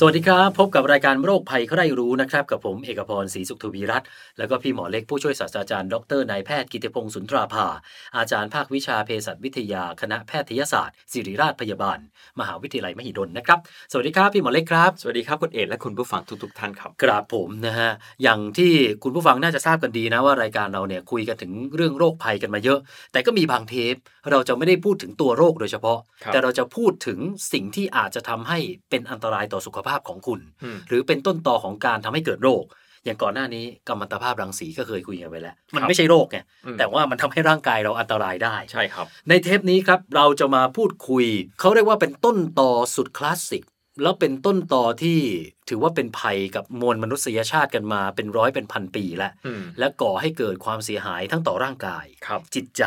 สวัสดีครับ พบกับรายการโรคภัยใครรู้นะครับ กับผมเอกพรศรีสุขทวีรัตน์แล้วก็พี่หมอเล็กผู้ช่วยศาสตราจารย์ดรนายแพทย์กิติพงศ์สุนทราภา อาจารย์ภาควิชาเภสัชวิทยาคณะแพทยศาสตร์ ศิริราชพยาบาล มหาวิทยาลัยมหิดลนะครับ สวัสดีครับพี่หมอเล็กครับ สวัสดีครับคุณเอกและคุณผู้ฟังทุกๆท่านครับครับผมนะฮะอย่างที่คุณผู้ฟังน่าจะทราบกันดีนะว่ารายการเราเนี่ยคุยกันถึงเรื่องโรคภัยกันมาเยอะ แต่ก็มีบางเทปเราจะไม่ได้พูดถึงตัวโรคโดยเฉพาะครับแต่เราจะพูดถึงสิ่งที่อาจจะทำให้เป็นอันตรายต่อสุขภาพของคุณอืมหรือเป็นต้นตอของการทำให้เกิดโรค อย่างก่อนหน้านี้กัมมันตภาพรังสีก็เคยคุยกันไปแล้ว มันไม่ใช่โรคไงอืมแต่ว่ามันทำให้ร่างกายเราอันตรายได้ใช่ครับ ในเทปนี้ครับเราจะมาพูดคุยเขาเรียกว่าเป็นต้นตอสุดคลาสสิกแล้วเป็นต้นตอที่ถือว่าเป็นภัยกับมวลมนุษยชาติกันมาเป็นร้อยเป็นพันปีแล้วอืมและก่อให้เกิดความเสียหายทั้งต่อร่างกายครับจิตใจ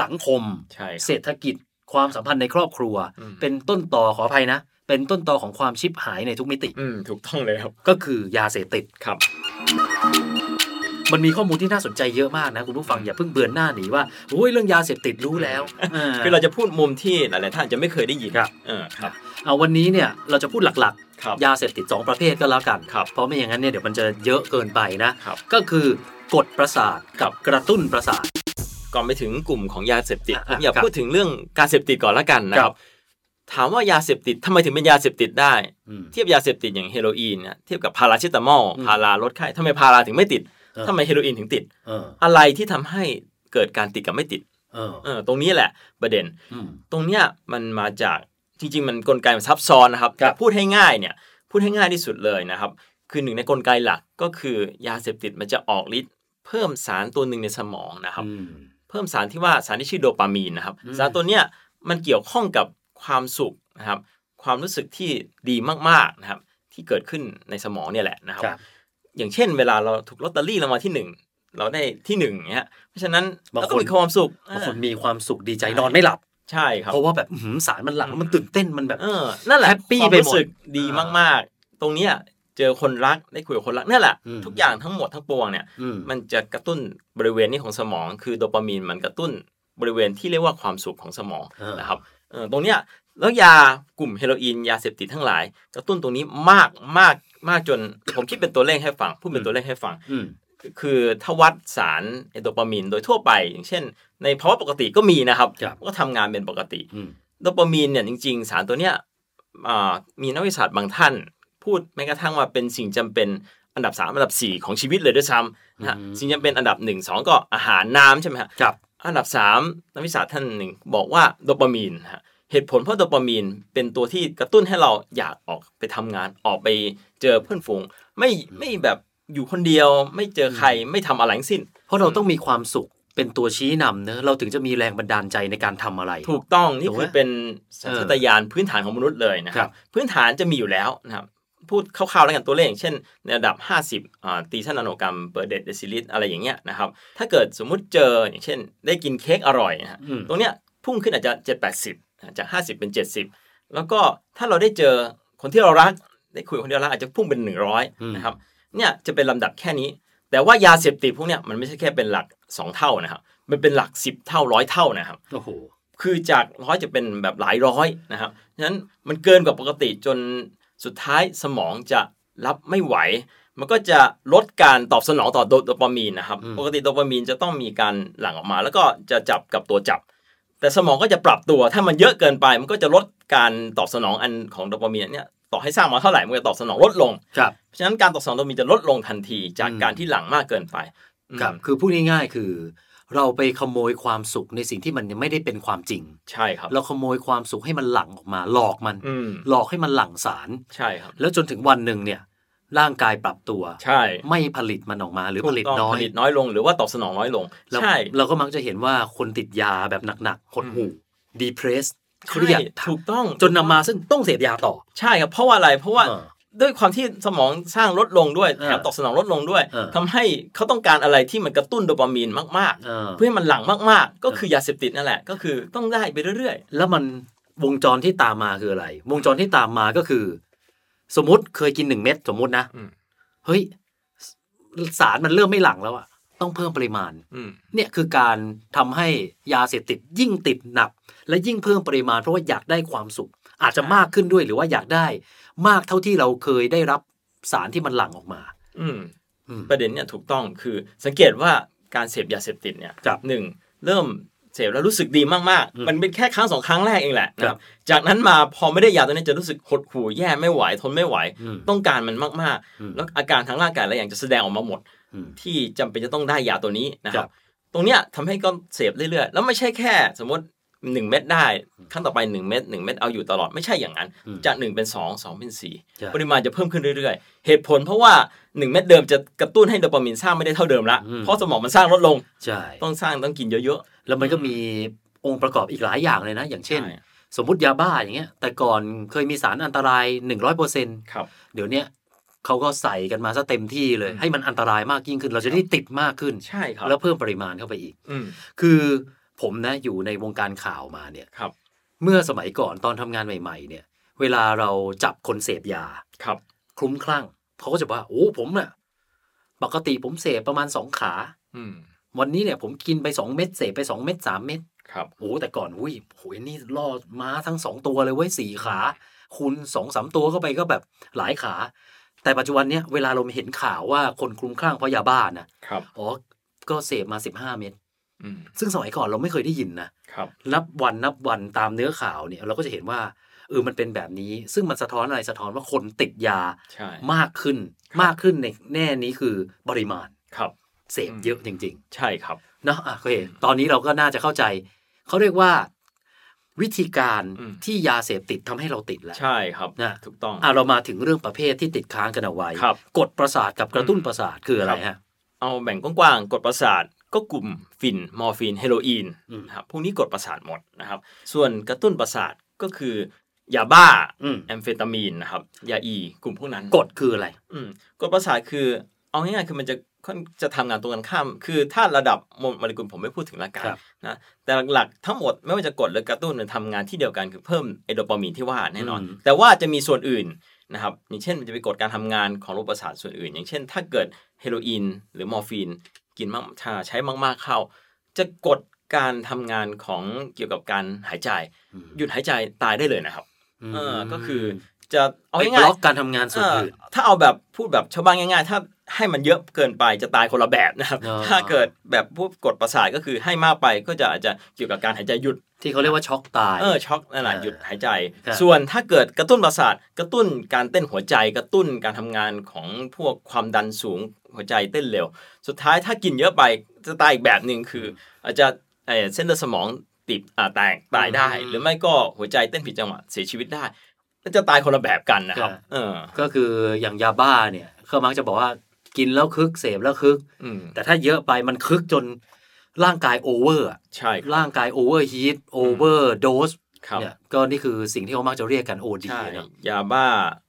สังคมใช่ครับเศรษฐกิจ ความสัมพันธ์ในครอบครัวอืมเป็นต้นตอขออภัยนะ เป็นต้นตอของความชิบหายในทุกมิติ อืมถูกต้องเลยครับก็คือยาเสพติด ครับ มันมีข้อมูลที่น่าสนใจเยอะมากนะคุณผู้ฟังอย่าเพิ่งเบือนหน้าหนีว่าโอ้ยเรื่องยาเสพติดรู้แล้วาคือเราจะพูดมุมที่หลายๆท่านจะไม่เคยได้ยินครับเออครับเอาวันนี้เนี่ยเราจะพูดหลักครับยาเสพติด 2 ประเภทก็แล้วกันครับเพราะไม่อย่างนั้นเนี่ยเดี๋ยวมันจะเยอะเกินไปนะ ครับ ก็คือกดประสาทกับกระตุ้นประสาท ก่อนไปถึงกลุ่มของยาเสพติดอะผมอยากครับพูดถึงเรื่องการเสพติดก่อนละกันนะคครัรับ บ ถามว่ายาเสพติดทำไมถึงเป็นยาเสพติดได้อืมเทียบยาเสพติดอย่างเฮโรอีนเนี่ยเทียบกับพาราเซตามอลอืมพาราลดไข้ทำไมพาราถึงไม่ติดเออทำไมเฮโรอีนถึงติดเอออะไรที่ทำให้เกิดการติดกับไม่ติดเออเออตรงนี้แหละประเด็นอืมตรงเนี้ยมันมาจากจริงๆ มันกลไกมันซับซ้อนนะครับครับแต่พูดให้ง่ายเนี่ยพูดให้ง่ายที่สุดเลยนะครับ คือหนึ่งในกลไกหลักก็คือยาเสพติดมันจะออกฤทธิ์เพิ่มสารตัวหนึ่งในสมองนะครับอืมเพิ่มสารที่ว่าสารที่ชื่อโดปามีนนะครับอืมสารตัวเนี้ยมันเกี่ยวข้องกับ ความสุขนะครับ ความรู้สึกที่ดีมากๆนะครับ ที่เกิดขึ้นในสมองเนี่ยแหละนะครับครับอย่างเช่น เวลาเราถูกลอตเตอรี่รางวัลที่หนึ่งเราได้ที่หนึ่งเงี้ยเพราะฉะนั้นบางเราคก็นมีความสุขบางคนอ่ามีความสุขดีใจนอนไม่หลับใช่ครับเพราะว่าแบบอื้อหือสารมันหลั่งแล้วมันตื่นเต้นมันแบบเออนั่นแหละแฮปปี้ความไปหมดรู้สึกดีมากๆ ตรงเนี้ยเจอคนรักได้คุยกับคนรักนั่นแหละอืมทุกอย่างทั้งหมดทั้งปวงเนี่ยอืมมันจะกระตุ้นบริเวณนี้ของสมอง คือโดปามีนมันกระตุ้นบริเวณที่เรียกว่าความสุขของสมองเออนะครับเออ ตรงเนี้ยแล้วยากลุ่มเฮโรอีนยาเสพติดทั้งหลาย กระตุ้นตรงนี้มากมากมากจน ผมคิดเป็นตัวเลขให้ฟังพูดเป็นตัวเลขให้ฟังอืมคือถ้าวัดสารเอโดปามีนโดยทั่วไป อย่างเช่น ในภาวะปกติก็มีนะครับครับก็ทำงานเป็นปกติอืมโดปามีนเนี่ยจริง ๆ สารตัวเนี้ยอ่ามีนักวิทยาศาสตร์บางท่าน พูดแม้กระทั่งว่าเป็นสิ่งจำเป็นอันดับ 3 อันดับ 4 ของชีวิตเลยด้วยซ้ำนะฮะอืมสิ่งจำเป็นอันดับ 1 2 ก็อาหารน้ำใช่ไหมฮะครับ อันดับ 3 นักวิทยาศาสตร์ท่านหนึ่งบอกว่าโดปามีนฮะเหตุผลเพราะโดปามีนเป็นตัวที่กระตุ้นให้เราอยากออกไปทำงานออกไปเจอเพื่อนฝูง ไม่ไม่แบบอยู่คนเดียวไม่เจอใครไม่ทำอะไรทั้งสิ้น เพราะเราต้องมีความสุขเป็นตัวชี้นำเนอะเราถึงจะมีแรงบันดาลใจในการทำอะไร ถูกต้องนี่ถูกไหมคือเป็นสัญชาตญาณพื้นฐานของมนุษย์เลยนะคครัรับบพื้นฐานจะมีอยู่แล้วนะครับ พูดคร่าวๆแล้วกันตัวเลขอย่างเช่น ในระดับ 50อ่าตีชันนาโนกรัมเปอร์เดซิลิตรอะไรอย่างเงี้ยนะครับถ้าเกิดสมมุติเจออย่างเช่น ได้กินเค้กอร่อยนะฮะอืมตรงเนี้ยพุ่งขึ้นอาจจะ 7 80 จาก 50 เป็น 70 แล้วก็ถ้าเราได้เจอคนที่เรารัก ได้คุยกับคนที่เรารักอาจจะพุ่งเป็น 100นะครับเนี่ยจะเป็นลำดับแค่นี้ แต่ว่ายาเสพติดพวกเนี้ยมันไม่ใช่แค่เป็นหลัก 2 เท่านะครับมันเป็นหลัก 10 เท่าร้อยเท่านะครับโอ้โหคือจากร้อยจะเป็นแบบหลายร้อยนะครับฉะนั้นมันเกินกว่าปกติจน สุดท้ายสมองจะรับไม่ไหว มันก็จะลดการตอบสนองต่อโดปามีนนะครับอืมปกติโดปามีนจะต้องมีการหลั่งออกมา แล้วก็จะจับกับตัวจับ แต่สมองก็จะปรับตัวถ้ามันเยอะเกินไป มันก็จะลดการตอบสนองอันของโดปามีนเนี่ยต่อให้สร้างมาเท่าไหร่มันก็ตอบสนองลดลงครับเพราะฉะนั้นการตอบสนองโดปามีนจะลดลงทันทีจากอืมการที่หลั่งมากเกินไปครับคือพูดง่ายๆคือ เราไปขโมยความสุขในสิ่งที่มันยังไม่ได้เป็นความจริง ใช่ครับ เราขโมยความสุขให้มันหลั่งออกมา หลอกมันอืมหลอกให้มันหลั่งสาร ใช่ครับ แล้วจนถึงวันหนึ่งเนี่ย ร่างกายปรับตัว ใช่ ไม่ผลิตมันออกมาหรือผลิตถูกต้น้งอย ผลิตน้อยลงหรือว่าตอบสนองน้อยลงเราใช่ เราก็มักจะเห็นว่าคนติดยาแบบหนักๆหดหู่ดีเพรสเครียดใช่ถูกต้องจนนำมาซึ่งต้องเสพยาต่อ ใช่ครับ เพราะว่าอะไรเพราะว่าเออ ด้วยความที่สมองสร้างลดลงด้วยเออแถมตอบสนองลดลงด้วยเออทำให้เขาต้องการอะไรที่มันกระตุ้นโดปามีนมากเออๆเพื่อให้มันหลั่งมากๆ ก็คือยาเสพติดนั่นแหละก็คือต้องได้ไปเรื่อยแล้วมันวงจรที่ตามมาคืออะไร วงจรที่ตามมาก็คือ สมมติเคยกินหนึ่งเม็ดสมมตินะอืมเฮ้ยสารมันเริ่มไม่หลั่งแล้วอะต้องเพิ่มปริมาณๆอืมเนี่ยคือการทำให้ยาเสพติดยิ่งติดหนัก และยิ่งเพิ่มปริมาณเพราะว่าอยากได้ความสุข อาจจะมากขึ้นด้วยหรือว่าอยากได้ มากเท่าที่เราเคยได้รับสารที่มันหลั่งออกมาอืมอืมประเด็นเนี่ยถูกต้องคือสังเกตว่าการเสพยาเสพติดเนี่ยครับหนึ่งเริ่มเสพแล้วรู้สึกดีมากอืมๆมันเป็นแค่ครั้งสองครั้งแรกเองแหละครับนะจากนั้นมาพอไม่ได้ยาตัวนี้จะรู้สึกหดหู่แย่ไม่ไหวทนไม่ไหวอืมต้องการมันมากอืมๆแล้วอาการทางร่างกายหลายอย่างจะแสดงออกมาหมดอืมที่จำเป็นจะต้องได้ยาตัวนี้นะคครัรับบตรงเนี้ยทำให้ก็เสพเรื่อยๆ แล้วไม่ใช่แค่ สมมติ หนึ่งเม็ดได้ ขั้นต่อไปหนึ่งเม็ดหนึ่งเม็ดเอาอยู่ตลอดไม่ใช่อย่างนั้นอืมจากหนึ่งเป็นสองสองเป็นสี่ใช่ปริมาณจะเพิ่มขึ้นเรื่อยๆ เหตุผลเพราะว่าหนึ่งเม็ดเดิมจะกระตุ้นให้โดปามีนสร้างไม่ได้เท่าเดิมละอืมเพราะสมองมันสร้างลดลงใช่ต้องสร้างต้องกินเยอะแล้วมันก็มีองค์ประกอบอีกหลายอย่างเลยนะ อย่างๆเช่นใช่สมมติยาบ้าอย่างเงี้ย แต่ก่อนเคยมีสารอันตราย100%ครับเดี๋ยวเนี้ยเขาก็ใส่กันมาซะเต็มที่เลยอืมให้มันอันตรายมากยิ่งขึ้น เราจะได้ติดมากขึ้นใช่ครับแล้วเพิ่มปริมาณเข้าไปอีกอืมคือ ผมนะอยู่ในวงการข่าวมาเนี่ยครับ เมื่อสมัยก่อนตอนทำงานใหม่ ๆ เนี่ย เวลาเราจับคนเสพยาครับ คลุ้มคลั่งเขาก็จะว่าโอ้ผมน่ะปกติผมเสพประมาณสองขาอืมวันนี้เนี่ยผมกินไปสองเม็ดเสพไปสองเม็ดสามเม็ดครับโอ้แต่ก่อนอุ้ยโหยนี่ล่อม้าทั้งสองตัวเลยเว้ยสี่ขาคุณสองสามตัวเข้าไปก็แบบหลายขา แต่ปัจจุบันเนี้ยเวลาเราเห็นข่าวว่าคนคลุ้มคลั่งเพราะยาบ้านะครับอ๋อก็เสพมาสิบห้าเม็ดอืม ซึ่งสมัยก่อนเราไม่เคยได้ยินนะครับนับวันนับวันตามเนื้อข่าวเนี่ย เราก็จะเห็นว่าเออมันเป็นแบบนี้ ซึ่งมันสะท้อนอะไรสะท้อนว่าคนติดยาใช่มากขึ้น มากขึ้นในแน่นี้คือปริมาณครับเสพเยอะจริงใช่ครับๆเนาะอะโอเคตอนนี้เราก็น่าจะเข้าใจ เขาเรียกว่าวิธีการอืมที่ยาเสพติดทำให้เราติดแล้วใช่ครับนะถูกต้องอะเรามาถึงเรื่องประเภทที่ติดค้างกันเอาไว้ครับกดประสาทกับกระตุ้นประสาทคืออะไรครับฮะเอาแบ่งกว้างๆกดประสาท ก็กลุ่มฝิ่นมอร์ฟีนเฮโรอีนอืมนะครับพวกนี้กดประสาทหมดนะครับ ส่วนกระตุ้นประสาทก็คือยาบ้าอืมแอมเฟตามีนนะครับยาอี กลุ่มพวกนั้นกดคืออะไรอืมกดประสาทคือเอาง่ายๆคือมันจะค่อนจะทำงานตรงกันข้าม คือถ้าระดับโมเลกุลผมไม่พูดถึงละกันครับนะแต่หลักๆทั้งหมดไม่ว่าจะกดหรือกระตุ้นมันทำงานที่เดียวกันคือเพิ่มไอ้โดปามีนที่ว่าแน่นอนอืมแต่ว่าจะมีส่วนอื่นนะครับอย่างเช่นมันจะไปกดการทำงานของระบบประสาทส่วนอื่น อย่างเช่น ถ้าเกิดเฮโรอีนหรือมอร์ฟีน กินมากถ้าใช้มาก ๆเข้า จะกดการทำงานของเกี่ยวกับการหายใจอืมหยุดหายใจตายได้เลยนะครับเออก็คือ จะเอาเอาไปบง่ายล็อกการทำงานส่วนเอออื่นถ้าเอาแบบพูดแบบชาวบ้านง่าย ๆ ถ้าให้มันเยอะเกินไปจะตายคนละแบบนะครับอ๋อถ้าเกิดแบบพวกกดประสาทก็คือให้มากไปก็จะอาจจะเกี่ยวกับการหายใจหยุด ที่เขาเรียกว่าช็อกตาย เออช็อกนั่นแหละเออหยุดหายใจครับส่วนถ้าเกิดกระตุ้นประสาทกระตุ้นการเต้นหัวใจกระตุ้นการทำงานของพวกความดันสูงหัวใจเต้นเร็ว สุดท้ายถ้ากินเยอะไปจะตายอีกแบบหนึ่งคือ อาจจะเอ่อเส้นเลือดสมองตีบอ่าแตกตายได้ หรือไม่ก็หัวใจเต้นผิดจังหวะเสียชีวิตได้ก็ จะตายคนละแบบกันนะครับเออก็คืออย่างยาบ้าเนี่ยเขามักจะบอกว่ากินแล้วคึกเสพแล้วคึกอืมแต่ถ้าเยอะไปมันคึกจนร่างกาย over อะใช่ครับร่างกาย overheat overdoseครับเนี่ยก็นี่คือสิ่งที่เขามักจะเรียกกันโอดีใช่เนาะยาบ้า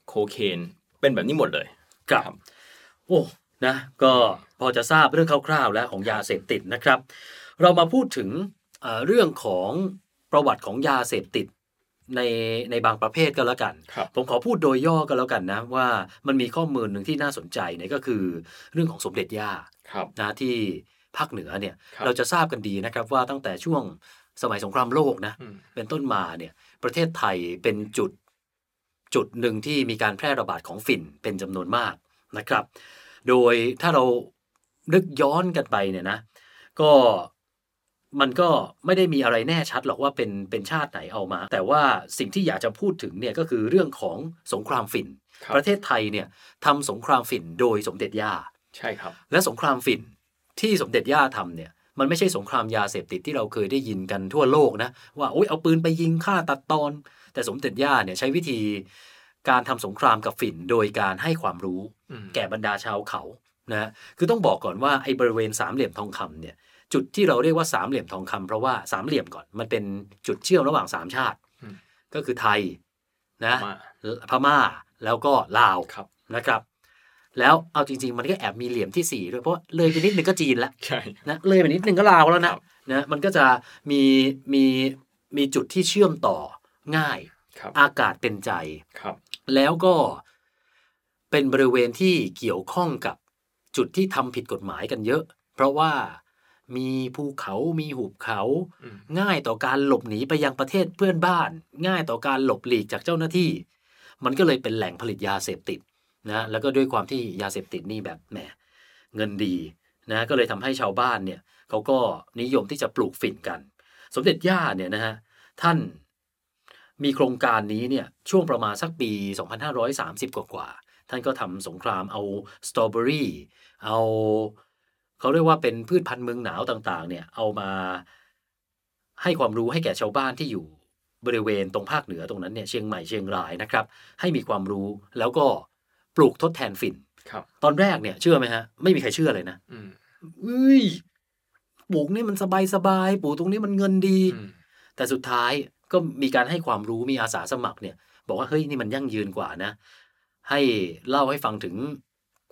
โคเคนเป็นแบบนี้หมดเลยครับโอ้นะก็พอจะทราบเรื่องคร่าวๆแล้วของยาเสพติดนะครับ เรามาพูดถึงเอ่อเรื่องของประวัติของยาเสพติด ในในบางประเภทก็แล้วกันครับผมขอพูดโดยย่อก็แล้วกันนะ ว่ามันมีข้อมูลหนึ่งที่น่าสนใจเนี่ยก็คือเรื่องของสมเด็จย่าครับนะที่ภาคเหนือเนี่ยครับเราจะทราบกันดีนะครับว่าตั้งแต่ช่วงสมัยสงครามโลกนะอืมเป็นต้นมาเนี่ยประเทศไทยเป็นจุดจุดหนึ่งที่มีการแพร่ระบาดของฝิ่นเป็นจำนวนมากนะครับ โดยถ้าเรานึกย้อนกันไปเนี่ยนะ ก็ มันก็ไม่ได้มีอะไรแน่ชัดหรอกว่าเป็นเป็นชาติไหนเอามา แต่ว่าสิ่งที่อยากจะพูดถึงเนี่ยก็คือเรื่องของสงครามฝิ่นครับประเทศไทยเนี่ยทำสงครามฝิ่นโดยสมเด็จย่าใช่ครับ และสงครามฝิ่นที่สมเด็จย่าทำเนี่ยมันไม่ใช่สงครามยาเสพติดที่เราเคยได้ยินกันทั่วโลกนะว่าโอ๊ยเอาปืนไปยิงฆ่าตัดตอน แต่สมเด็จย่าเนี่ยใช้วิธีการทำสงครามกับฝิ่นโดยการให้ความรู้อืมแก่บรรดาชาวเขานะคือต้องบอกก่อนว่าไอ้บริเวณสามเหลี่ยมทองคำเนี่ย จุดที่เราเรียกว่าสามเหลี่ยมทองคำเพราะว่าสามเหลี่ยมก่อนมันเป็นจุดเชื่อมระหว่างสามชาติอืมก็คือไทยนะมาพม่าแล้วก็ลาวครับนะครับ แล้วเอาจริง ๆ มันก็แอบมีเหลี่ยมที่สี่ด้วยเพราะว่าเลยไปนิดนึงก็จีนแล้วใช่นะเลยไปนิดนึงก็ลาวแล้วนะครับนะมันก็จะมีมีมีจุดที่เชื่อมต่อง่ายครับอากาศเป็นใจครับ แล้วก็เป็นบริเวณที่เกี่ยวข้องกับจุดที่ทำผิดกฎหมายกันเยอะ เพราะว่า มีภูเขามีหุบเขาอืมง่ายต่อการหลบหนีไปยังประเทศเพื่อนบ้าน ง่ายต่อการหลบหลีกจากเจ้าหน้าที่ มันก็เลยเป็นแหล่งผลิตยาเสพติดนะแล้วก็ด้วยความที่ยาเสพติดนี่แบบแหมเงินดีนะก็เลยทำให้ชาวบ้านเนี่ยเขาก็นิยมที่จะปลูกฝิ่นกัน สมเด็จย่าเนี่ยนะฮะท่านมีโครงการนี้เนี่ยช่วงประมาณสักปี 2530 กว่ากว่าๆท่านก็ทำสงครามเอาสตรอเบอรี่เอา เขาเรียกว่าเป็นพืชพันธุ์เมืองหนาวต่างๆ เนี่ยเอามาให้ความรู้ให้แก่ชาวบ้านที่อยู่บริเวณตรงภาคเหนือตรงนั้นเนี่ยเชียงใหม่เชียงรายนะครับ ให้มีความรู้แล้วก็ปลูกทดแทนฝิ่นครับตอนแรกเนี่ยเชื่อไหมฮะ ไม่มีใครเชื่อเลยนะอืมเอ้ยปลูกนี่มันสบายสบายๆปลูกตรงนี้มันเงินดีอืมแต่สุดท้ายก็มีการให้ความรู้มีอาสาสมัครเนี่ย บอกว่าเฮ้ยนี่มันยั่งยืนกว่านะ ให้เล่าให้ฟังถึง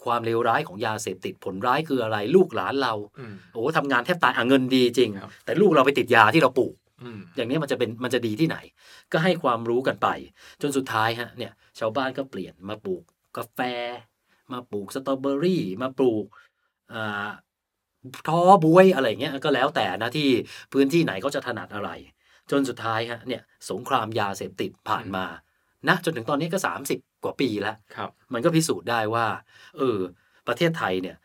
ความเลวร้ายของยาเสพติดผลร้ายคืออะไร ลูกหลานเราอืมโอ้ทำงานแทบตายอะเงินดีจริงครับแต่ลูกเราไปติดยาที่เราปลูกอืมอย่างนี้มันจะเป็นมันจะดีที่ไหน ก็ให้ความรู้กันไป จนสุดท้ายฮะเนี่ย ชาวบ้านก็เปลี่ยนมาปลูกกาแฟ มาปลูกสตรอเบอรี่ มาปลูกอ่าท้อบวยอะไรเงี้ยก็แล้วแต่นะที่พื้นที่ไหนเขาจะถนัดอะไร จนสุดท้ายฮะเนี่ยสงครามยาเสพติดผ่านมานะจนถึงตอนนี้ก็ 30 กว่าปีแล้วครับมันก็พิสูจน์ได้ว่า เออ ประเทศไทยเนี่ย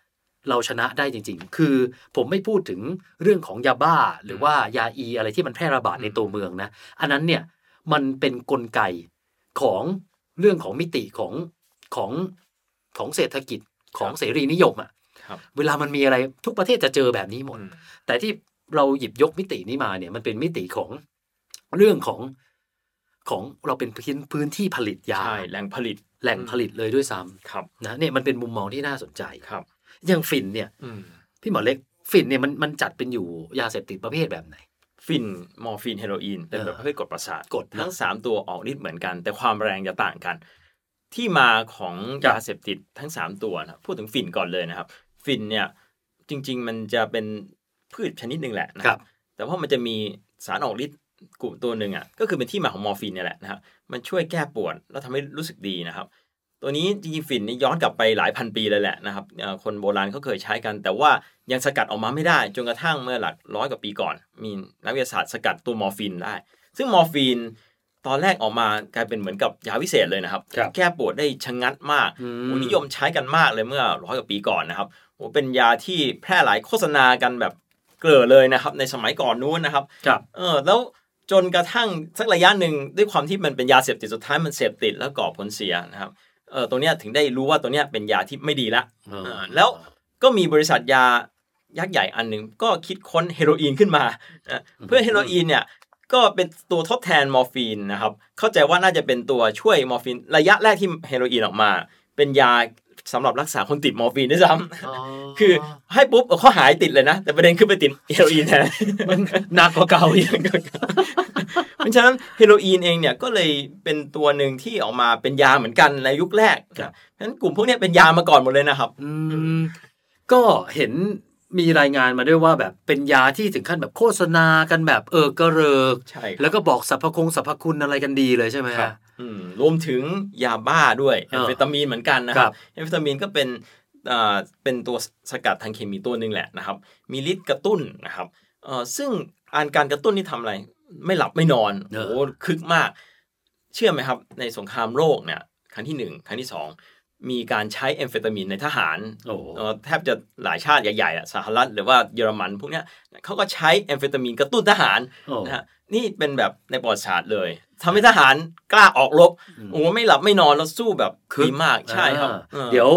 เราชนะได้จริง ๆ คือผมไม่พูดถึงเรื่องของยาบ้า หรือว่ายาอีอะไรที่มันแพร่ระบาดในตัวเมืองนะ อันนั้นเนี่ย มันเป็นกลไกของเรื่องของมิติของของของเศรษฐกิจของเสรีนิยมอะครับเวลามันมีอะไรทุกประเทศจะเจอแบบนี้หมดอืมแต่ที่เราหยิบยกมิตินี้มาเนี่ย มันเป็นมิติของเรื่องของ ของเราเป็นพื้นพื้นที่ผลิตยาใช่แหล่งผลิตแหล่งผลิตเลยด้วยซ้ำครับนะเนี่ยมันเป็นมุมมองที่น่าสนใจครับอย่างฝิ่นเนี่ยอืมพี่หมอเล็กฝิ่นเนี่ยมันมันจัดเป็นอยู่ยาเสพติดประเภทแบบไหนฝิ่นมอร์ฟีนเฮโรอีนเป็นเออแบบประเภทกดประสาทกดนะทั้งสามตัวออกฤทธิ์เหมือนกัน แต่ความแรงจะต่างกัน ที่มาของครับยาเสพติดทั้งสามตัวนะพูดถึงฝิ่นก่อนเลยนะครับ ฝิ่นเนี่ยจริง ๆ มันจะเป็นพืชชนิดหนึ่งแหละนะคครับแต่ว่ามันจะมีสารออกฤทธิ์ กลุ่มตัวหนึ่งอะก็คือเป็นที่มาของมอร์ฟีนเนี่ยแหละนะครับมันช่วยแก้ปวดแล้วทำให้รู้สึกดีนะครับ ตัวนี้จริงๆฝิ่นนี่ย้อนกลับไปหลายพันปีเลยแหละนะครับเอ่อคนโบราณเขาเคยใช้กัน แต่ว่ายังสกัดออกมาไม่ได้จนกระทั่งเมื่อหลักร้อยกว่าปีก่อน มีนักวิทยาศาสตร์สกัดตัวมอร์ฟีนได้ ซึ่งมอร์ฟีนตอนแรกออกมากลายเป็นเหมือนกับยาวิเศษเลยนะครับครับแก้ปวดได้ชะงัดมากอืมโอ้นิยมใช้กันมากเลยเมื่อร้อยกว่าปีก่อนนะครับโอ้เป็นยาที่แพร่หลายโฆษณากันแบบเกลื่อนเลยนะครับ ในสมัยก่อนนู้นนะครับครับเออแล้ว จนกระทั่งสักระยะหนึ่งด้วยความที่มันเป็นยาเสพติดสุดท้ายมันเสพติดแล้วก่อผลเสียนะครับเออตรงเนี้ยถึงได้รู้ว่าตัวเนี้ยเป็นยาที่ไม่ดีละอ๋อเออแล้วก็มีบริษัทยายักษ์ใหญ่อันหนึ่งก็คิดค้นเฮโรอีนขึ้นมานะเพื่อเฮโรอีนเนี่ยก็เป็นตัวทดแทนมอร์ฟีนนะครับ เข้าใจว่าน่าจะเป็นตัวช่วยมอร์ฟีนระยะแรกที่เฮโรอีนออกมา เป็นยา สำหรับรักษาคนติดมอร์ฟีนด้วยซ้ำคือให้ปุ๊บเขาหายติดเลยนะ แต่ประเด็นคือไปติดเฮโรอีนแทนมันหนักกว่าเก่าอีกเพราะฉะนั้นเฮโรอีนเองเนี่ยก็เลยเป็นตัวหนึ่งที่ออกมาเป็นยาเหมือนกันในยุคแรกครับเพราะฉะนั้นกลุ่มพวกเนี้ยเป็นยามาก่อนหมดเลยนะครับอืมก็เห็น มีรายงานมาด้วยว่าแบบเป็นยาที่ถึงขั้นแบบโฆษณากันแบบเออกระเริกใช่ครับแล้วก็บอกสรรพคงสรรพคุณอะไรกันดีเลยใช่ไหมครัฮะบอืมรวมถึงยาบ้าด้วยเอแออมเฟตามีนเหมือนกันนะคครัรับบแอมเฟตามีนก็เป็นอ่าเป็นตัวสกัดทางเคมีตัวหนึ่งแหละนะครับ มีฤทธิ์กระตุ้นนะครับเอ่อซึ่งอันการกระตุ้นนี่ทำอะไร ไม่หลับไม่นอนเออโอ้โหคึกมาก เชื่อไหมครับ ในสงครามโลกเนี่ยครั้งที่หนึ่งครั้งที่สอง มีการใช้แอมเฟตามีนในทหารโอ้เอ่อแทบจะหลายชาติใหญ่ๆอะสหรัฐหรือว่าเยอรมันพวกเนี้ยเขาก็ใช้แอมเฟตามีนกระตุ้นทหารโอ้นะฮะนี่เป็นแบบในประวัติศาสตร์เลยทำให้ทหารกล้าออกรบอืมโอ้โหไม่หลับไม่นอนแล้วสู้แบบดีมากใช่ครับอ่าออเดี๋ยว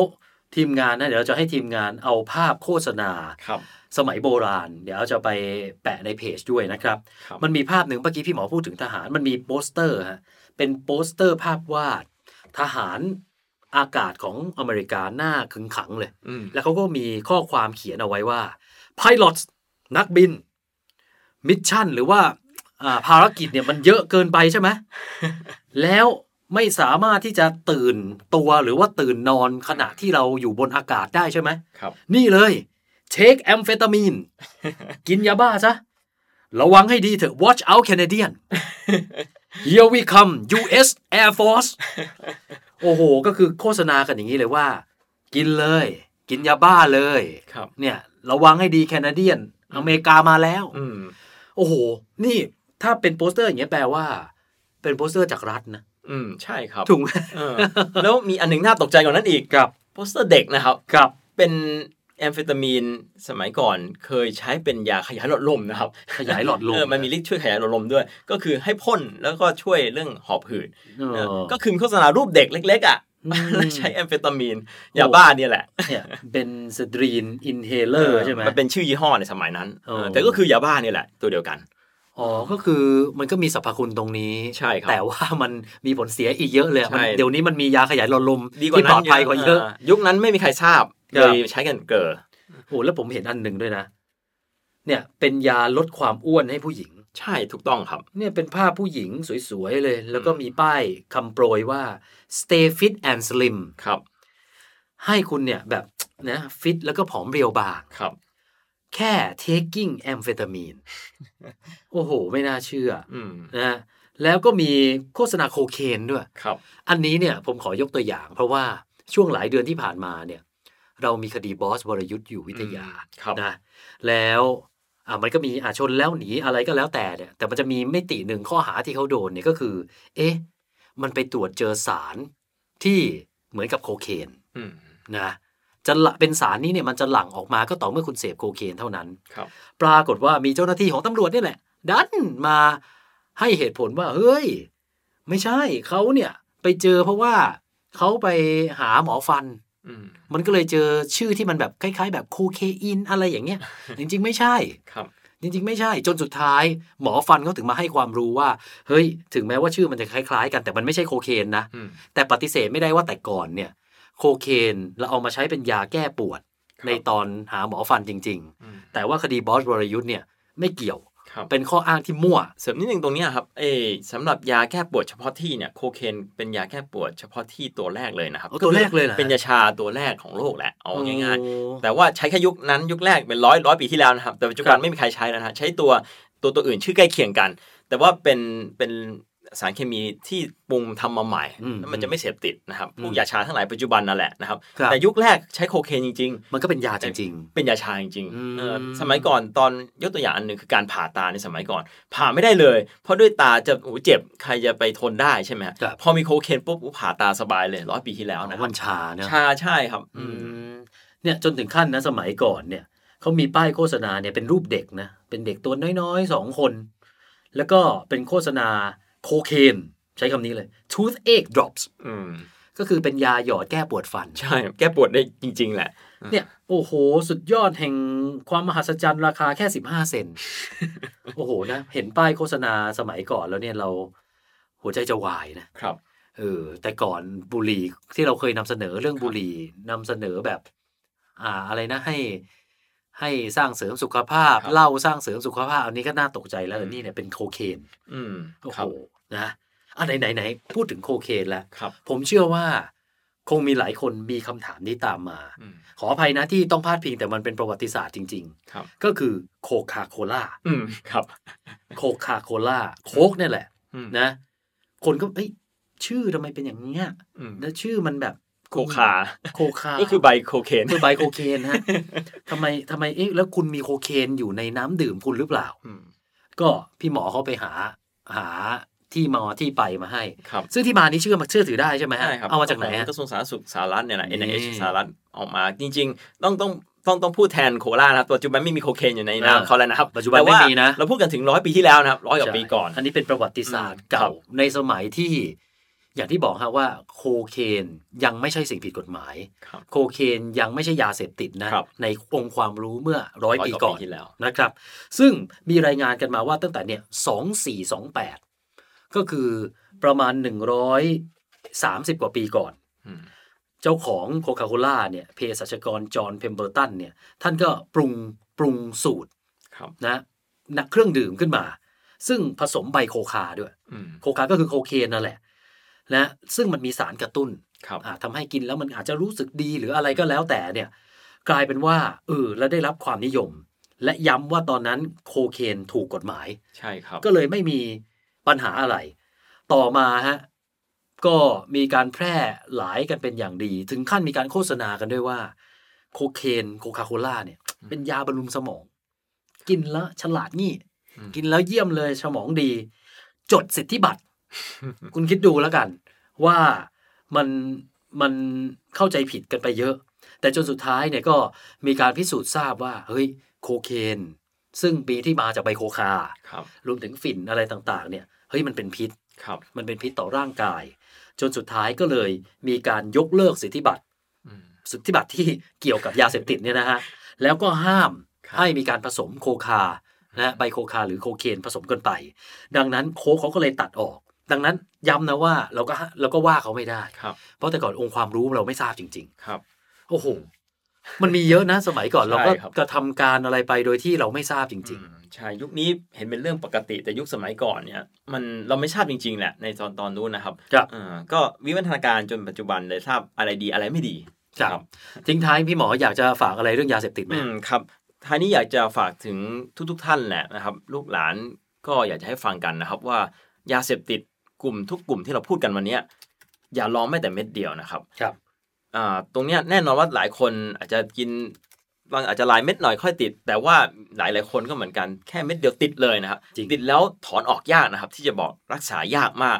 ทีมงานนะเดี๋ยวเราจะให้ทีมงานเอาภาพโฆษณาครับ สมัยโบราณ เดี๋ยวจะไปแปะในเพจด้วยนะครับครับมันมีภาพหนึ่งเมื่อกี้พี่หมอพูดถึงทหารมันมีโปสเตอร์ฮะเป็นโปสเตอร์ภาพวาดทหาร อากาศของอเมริกาหน้าขึงขังเลยอืมแล้วเขาก็มีข้อความเขียนเอาไว้ว่า Pilots นักบิน mission หรือว่าอ่าภารกิจเนี่ยมันเยอะเกินไปใช่ไหมแล้วไม่สามารถที่จะตื่นตัวหรือว่าตื่นนอนขณะที่เราอยู่บนอากาศได้ใช่ไหมครับ นี่เลย take amphetamine กินยาบ้าซะ ระวังให้ดีเถอะ watch out Canadian here we come US Air Force โอ้โห ก็คือโฆษณากันอย่างนี้เลยว่า กินเลย กินยาบ้าเลยครับเนี่ยระวังให้ดี Canadian อเมริกามาแล้วอืมโอ้โห นี่ถ้าเป็นโปสเตอร์อย่างเงี้ยแปลว่า เป็นโปสเตอร์จากรัฐนะอืมใช่ครับถูกไหมเออแล้วมีอันหนึ่งน่าตกใจกว่านั้นอีกครับโปสเตอร์เด็กนะครับครับเป็น แอมเฟตามีนสมัยก่อนเคยใช้เป็นยาขยายหลอดลมนะครับ ขยายหลอดลม เออ มันมีฤทธิ์ช่วยขยายหลอดลมด้วย ก็คือให้พ่นแล้วก็ช่วยเรื่องหอบหืดเออเออก็คือโฆษณารูปเด็กเล็ก ๆ อะอืมแล้วใช้แอมเฟตามีนยาบ้าเนี่ยแหละเนี่ย Benzedrine inhaler ใช่ไหมมันเป็นชื่อยี่ห้อในสมัยนั้นเออเออแต่ก็คือยาบ้าเนี่ยแหละ ตัวเดียวกันอ๋อ ก็คือมันก็มีสรรพคุณตรงนี้ ใช่ครับ แต่ว่ามันมีผลเสียอีกเยอะเลยอะมันใช่เดี๋ยวนี้มันมียาขยายหลอดลมดีกว่าที่นั้นปลอดภัยกว่าเยอะ ยุคนั้นไม่มีใครทราบครั เลยใช้กันเกลื่อนโอ้แล้วผมเห็นอันหนึ่งด้วยนะ เนี่ยเป็นยาลดความอ้วนให้ผู้หญิง ใช่ถูกต้องครับ เนี่ยเป็นภาพผู้หญิงสวยๆเลย แล้วก็มีป้ายคำโปรยว่า stay fit and slim ครับ ให้คุณเนี่ยแบบนะฟิตแล้วก็ผอมเรียวบางครับ แค่ taking amphetamine โอ้โห ไม่น่าเชื่ออืมนะฮะแล้วก็มีโฆษณาโคเคนด้วยครับ อันนี้เนี่ยผมขอยกตัวอย่าง เพราะว่าช่วงหลายเดือนที่ผ่านมาเนี่ย เรามีคดีบอสวรยุทธ์อยู่วิทยาครับนะแล้วอ่ามันก็มีอาชนแล้วหนีอะไรก็แล้วแต่เนี่ยแต่มันจะมีมิติหนึ่งข้อหาที่เขาโดนเนี่ยก็คือ เอ๊ะ มันไปตรวจเจอสารที่เหมือนกับโคเคนอืมนะจะละเป็นสารนี้เนี่ยมันจะหลั่งออกมาก็ต่อเมื่อคุณเสพโคเคนเท่านั้นครับปรากฏว่ามีเจ้าหน้าที่ของตำรวจนี่แหละ ดันมาให้เหตุผลว่า เฮ้ย ไม่ใช่เขาเนี่ย ไปเจอเพราะว่าเขาไปหาหมอฟันอื มมันก็เลยเจอชื่อที่มันแบบคล้าย ๆ แบบโคเคอินอะไรอย่างเงี้ย จริง ๆ ไม่ใช่ครับจริง ๆ ไม่ใช่จนสุดท้าย หมอฟันเขาถึงมาให้ความรู้ว่า เฮ้ย ถึงแม้ว่าชื่อมันจะคล้ายๆ กันแต่มันไม่ใช่โคเคนนะอืมแต่ปฏิเสธไม่ได้ว่าแต่ก่อนเนี่ย โคเคนเราเอามาใช้เป็นยาแก้ปวดครับในตอนหาหมอฟันจริงอืมๆแต่ว่าคดีบอสวรยุทธ์เนี่ยไม่เกี่ยวครับ เป็นข้ออ้างที่มั่ว เสริมนิดนึงตรงเนี้ยครับเออสำหรับยาแก้ปวดเฉพาะที่เนี่ยโคเคนเป็นยาแก้ปวดเฉพาะที่ตัวแรกเลยนะครับโอ้ตัวแรกเลยเหรอฮะเป็นยาชาตัวแรกของโลกแหละเอาง่ายโอ้ๆแต่ว่าใช้แค่ยุคนั้นยุคแรกเป็นร้อยร้อยปีที่แล้วนะครับแต่ปัจจุบัครันบไม่มีใครใช้แล้วนะฮะใช้ตัวตัวตัวอื่นชื่อใกล้เคียงกัน แต่ว่าเป็นเป็น สารเคมีที่ปรุงทำมาใหม่อืมแล้วมันจะไม่เสพติดนะครับพวอืกมยาชาทั้งหลายปัจจุบันนั่นแหละนะครับครับ แต่ยุคแรกใช้โคเคนจริง ๆ มันก็เป็นยาจริงเป็นยาชาจริงอืมๆเออสมัยก่อนตอนยกตัวอย่างอันหนึ่งคือการผ่าตาในสมัยก่อน ผ่าไม่ได้เลย เพราะด้วยตาจะโอ้โหเจ็บใครจะไปทนได้ใช่ไหมฮะครับพอมีโคเคนปุ๊บผ่าตาสบายเลยร้อยปีที่แล้วๆนะควัรับนชาเนอะชาใช่ครับอือืมมเนี่ยจนถึงขั้นนะสมัยก่อนเนี่ยเขามีป้ายโฆษณาเนี่ยเป็นรูปเด็กนะเป็นเด็กตัวน้อยๆสองคน แล้วก็เป็นโฆษณา โคเคนใช้คำนี้เลย toothache drops อืมก็คือเป็นยาหยอดแก้ปวดฟัน ใช่ แก้ปวดได้จริง ๆ แหละ เนี่ย โอ้โห สุดยอดแห่งความมหัศจรรย์ราคาแค่ 15 เซน โอ้โหนะ เห็นป้ายโฆษณาสมัยก่อนแล้วเนี่ยเรา หัวใจจะวายนะ ครับ เออ แต่ก่อนบุหรี่ที่เราเคยนำเสนอเรื่องบุหรี่นำเสนอแบบ อ่า อะไรนะให้ให้สร้างเสริมสุขภาพครับเหล้าสร้างเสริมสุขภาพ อันนี้ก็น่าตกใจแล้วอืมแต่นี่เนี่ยเป็นโคเคน อืมโอ้คโหรับ นะอะไหนไหนไหนพูดถึงโคเคนแล้วครับ ผมเชื่อว่าคงมีหลายคนมีคำถามนี้ตามมาอืมขออภัยนะที่ต้องพาดพิงแต่มันเป็นประวัติศาสตร์จริงครับๆก็คือโคคาโคล่าอืมครับโคคาโคล่าโคกเนี่ยแหละอืมนะ คนก็เอ้ยชื่อทำไมเป็นอย่างเนี้ยอืมแล้วชื่อมันแบบโคคาโคคา ก็คือใบโคเคนคือใบโคเคนฮะทำไมทำไมเอ๊ะแล้วคุณมีโคเคนอยู่ในน้ำดื่มคุณหรือเปล่าอืมก็พี่หมอเขาไปหาหา ที่มาที่ไปมาให้ครับซึ่งที่มานี้เชื่อมาเชื่อถือได้ใช่ไหมฮะใช่ครับเอามาจากไหนขฮะงกระทรวงสาธารณสุขสหรัฐเนี่ยแหละนี่ NIH สหรัฐออกมาจริง ๆ ต้องต้องต้องต้องพูดแทนโคลานะครับปัจจุบันไม่มีโคเคนอยู่ในเออน้ำเขาแล้วนะครับปัจจุบันแต่ว่าไม่มีนะเราพูดกันถึงร้อยปีที่แล้วนะครับร้อยกว่าปีก่อน อันนี้เป็นประวัติศาสตร์อืมเก่าครับในสมัยที่ อย่างที่บอกฮะว่าโคเคนยังไม่ใช่สิ่งผิดกฎหมายครับโคเคนยังไม่ใช่ยาเสพติดนะครับในองค์ความรู้เมื่อร้อยปีกว่าก่อนที่แล้วนะครับ ซึ่งมีรายงานกันมาว่าตั้งแต่เนี่ยสองสี่สองแปด ก็คือประมาณหนึ่งร้อยสามสิบกว่าปีก่อนอืมเจ้าของโคคาโคล่าเนี่ยเภสัชกรจอห์นเพมเบอร์ตันเนี่ยท่านก็ปรุงปรุงสูตรครับนะนะเครื่องดื่มขึ้นมา ซึ่งผสมใบโคคาด้วยอืมโคคาก็คือโคเคนนั่นแหละนะซึ่งมันมีสารกระตุ้นครับอ่าทำให้กินแล้วมันอาจจะรู้สึกดีหรืออะไรก็แล้วแต่เนี่ยกลายเป็นว่าเออแล้วได้รับความนิยม และย้ำว่าตอนนั้นโคเคนถูกกฎหมาย ใช่ครับ ก็เลยไม่มี ปัญหาอะไร ต่อมาฮะก็มีการแพร่หลายกันเป็นอย่างดี ถึงขั้นมีการโฆษณากันด้วยว่า โคเคนโคคาโคล่าเนี่ย เป็นยาบำรุงสมอง กินแล้วฉลาดงี้อืมกินแล้วเยี่ยมเลยสมองดี จดสิทธิบัตร คุณคิดดูแล้วกัน ว่ามันมันเข้าใจผิดกันไปเยอะ แต่จนสุดท้ายเนี่ยก็มีการพิสูจน์ทราบว่า เฮ้ย โคเคน ซึ่งปีที่มาจากใบโคคาครับรวมถึงฝิ่นอะไรต่าง ๆ เนี่ย เฮ้ยมันเป็นพิษครับมันเป็นพิษต่อร่างกาย จนสุดท้ายก็เลยมีการยกเลิกสิทธิบัตรอืมสิทธิบัตรที่เกี่ยวกับยาเสพติดเนี่ยนะฮะแล้วก็ห้ามครับให้มีการผสมโคคานะใบโคคาหรือโคเคนผสมกันไป ดังนั้นโค้กเขาก็เลยตัดออก ดังนั้นย้ำนะว่าเราก็เราก็ว่าเขาไม่ได้ครับเพราะแต่ก่อนองค์ความรู้เราไม่ทราบจริงครับๆโอ้โห มันมีเยอะนะสมัยก่อนเราก็ใช่ครับกระทำการอะไรไปโดยที่เราไม่ทราบจริงอืมใช่ยุคนี้เห็นเป็นเรื่องปกติแต่ยุคสมัยก่อนเนี่ยมันเราไม่ทราบจริง ๆ แหละในตอนตอนนู้นนะครับครับอ่าก็วิวัฒนาการจนปัจจุบันเลยทราบอะไรดีอะไรไม่ดีๆครับทิ้งท้ายพี่หมออยากจะฝากอะไรเรื่องยาเสพติดไหมอืมครับท้ายนี้อยากจะฝากถึงทุก ๆ ท่านแหละนะครับ ลูกหลานก็อยากจะให้ฟังกันนะครับว่ายาเสพติดกลุ่มทุกกลุ่มที่เราพูดกันวันเนี้ยอย่าลองแม้แต่เม็ดเดียวนะครับครับอ่า ตรงเนี้ยแน่นอนว่าหลายคนอาจจะกินบางอาจจะหลายเม็ดหน่อยค่อยติด แต่ว่าหลายหลายๆคนก็เหมือนกันแค่เม็ดเดียวติดเลยนะครับจริงติดแล้วถอนออกยากนะครับ ที่จะบอกรักษายากมาก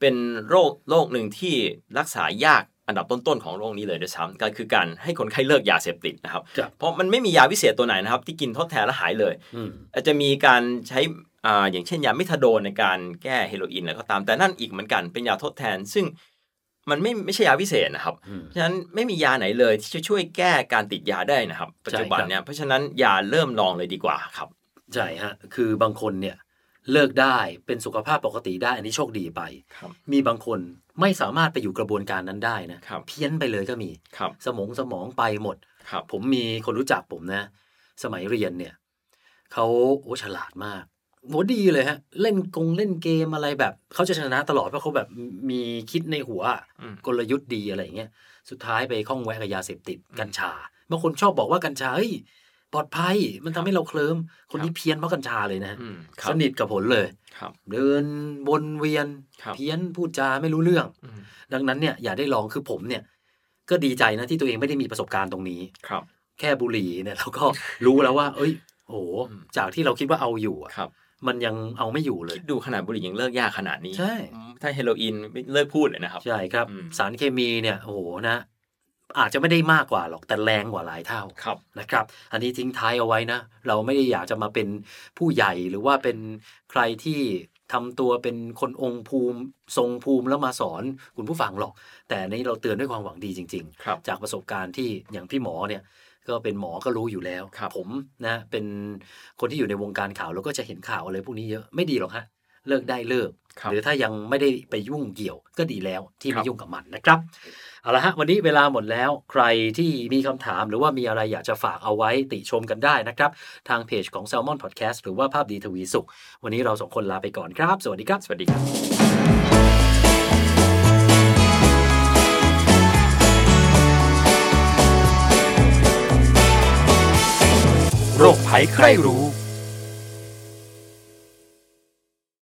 เป็นโรคโรคหนึ่งที่รักษายากอันดับต้นๆของโรคนี้เลยด้วยซ้ำก็คือการให้คนไข้เลิกยาเสพติดนะครับครับเพราะมันไม่มียาวิเศษตัวไหนนะครับ ที่กินทดแทนแล้วหายเลยอืมอาจจะมีการใช้อ่าอย่างเช่นยามิทาโดนในการแก้เฮโรอีนอะไรก็ตามแต่นั่นอีกเหมือนกันเป็นยาทดแทน ซึ่ง มันไม่ไม่ใช่ยาวิเศษนะครับอืมเพราะฉะนั้นไม่มียาไหนเลยที่จะช่วยแก้การติดยาได้นะครับ ปัจจุบันเนี่ยเพราะฉะนั้นยาเริ่มลองเลยดีกว่าครับใช่ฮะคือบางคนเนี่ยเลิกได้เป็นสุขภาพปกติได้อันนี้โชคดีไปครับมีบางคนไม่สามารถไปอยู่กระบวนการนั้นได้นะครับเพี้ยนไปเลยก็มีครับสมองสมองไปหมดครับผมมีคนรู้จักผมนะ สมัยเรียนเนี่ยเขาโอ้ฉลาดมาก โหดีเลยฮะ เล่นกงเล่นเกมอะไรแบบเขาจะชนะตลอดเพราะเขาแบบมีคิดในหัวอืมกลยุทธ์ดีอะไรอย่างเงี้ยสุดท้ายไปข้องแวะกับยาเสพติดกัญชาบางคนชอบบอกว่ากัญชาเฮ้ยปลอดภัยมันทำให้เราเคลิ้มคนที่เพี้ยนเพราะกัญชาเลยนะฮะอืมคสรับนิทกับผลเลยครับเดินวนเวียนครับเพี้ยนพูดจาไม่รู้เรื่องอืมดังนั้นเนี่ยอย่าได้ลองคือผมเนี่ย ก็ดีใจนะที่ตัวเองไม่ได้มีประสบการณ์ตรงนี้ครับ แค่บุหรี่เนี่ยเราก็รู้แล้วว่า เอ้ยโอ้โหอืมจากที่เราคิดว่าเอาอยู่อะครับ มันยังเอาไม่อยู่เลยคิดดูขนาดบุหรี่ยังเลิกยากขนาดนี้ ใช่อืมถ้าเฮโรอีนไม่เลิกพูดเลยนะครับ ใช่ครับอืมสารเคมีเนี่ยโอ้โหนะ อาจจะไม่ได้มากกว่าหรอกแต่แรงกว่าหลายเท่าครับนะครับ อันนี้ทิ้งท้ายเอาไว้นะ เราไม่ได้อยากจะมาเป็นผู้ใหญ่หรือว่าเป็นใครที่ทำตัวเป็นคนองค์ภูมิทรงภูมิแล้วมาสอนคุณผู้ฟังหรอก แต่อันนี้เราเตือนด้วยความหวังดีจริงครับๆจากประสบการณ์ที่อย่างพี่หมอเนี่ย ก็เป็นหมอก็รู้อยู่แล้วครับผมนะเป็นคนที่อยู่ในวงการข่าวแล้วก็จะเห็นข่าวอะไรพวกนี้เยอะไม่ดีหรอกฮะเลิกได้เลิกครับหรือถ้ายังไม่ได้ไปยุ่งเกี่ยวก็ดีแล้วที่ครัไม่บยุ่งกับมันนะครับเอาละฮะวันนี้เวลาหมดแล้วใครที่มีคำถามหรือว่ามีอะไรอยากจะฝากเอาไว้ติชมกันได้นะครับ ทางเพจของ Salmon Podcast หรือว่าภาพดีทวีสุข วันนี้เราสองคนลาไปก่อนครับ สวัสดีครับ สวัสดีครับ ใครรู้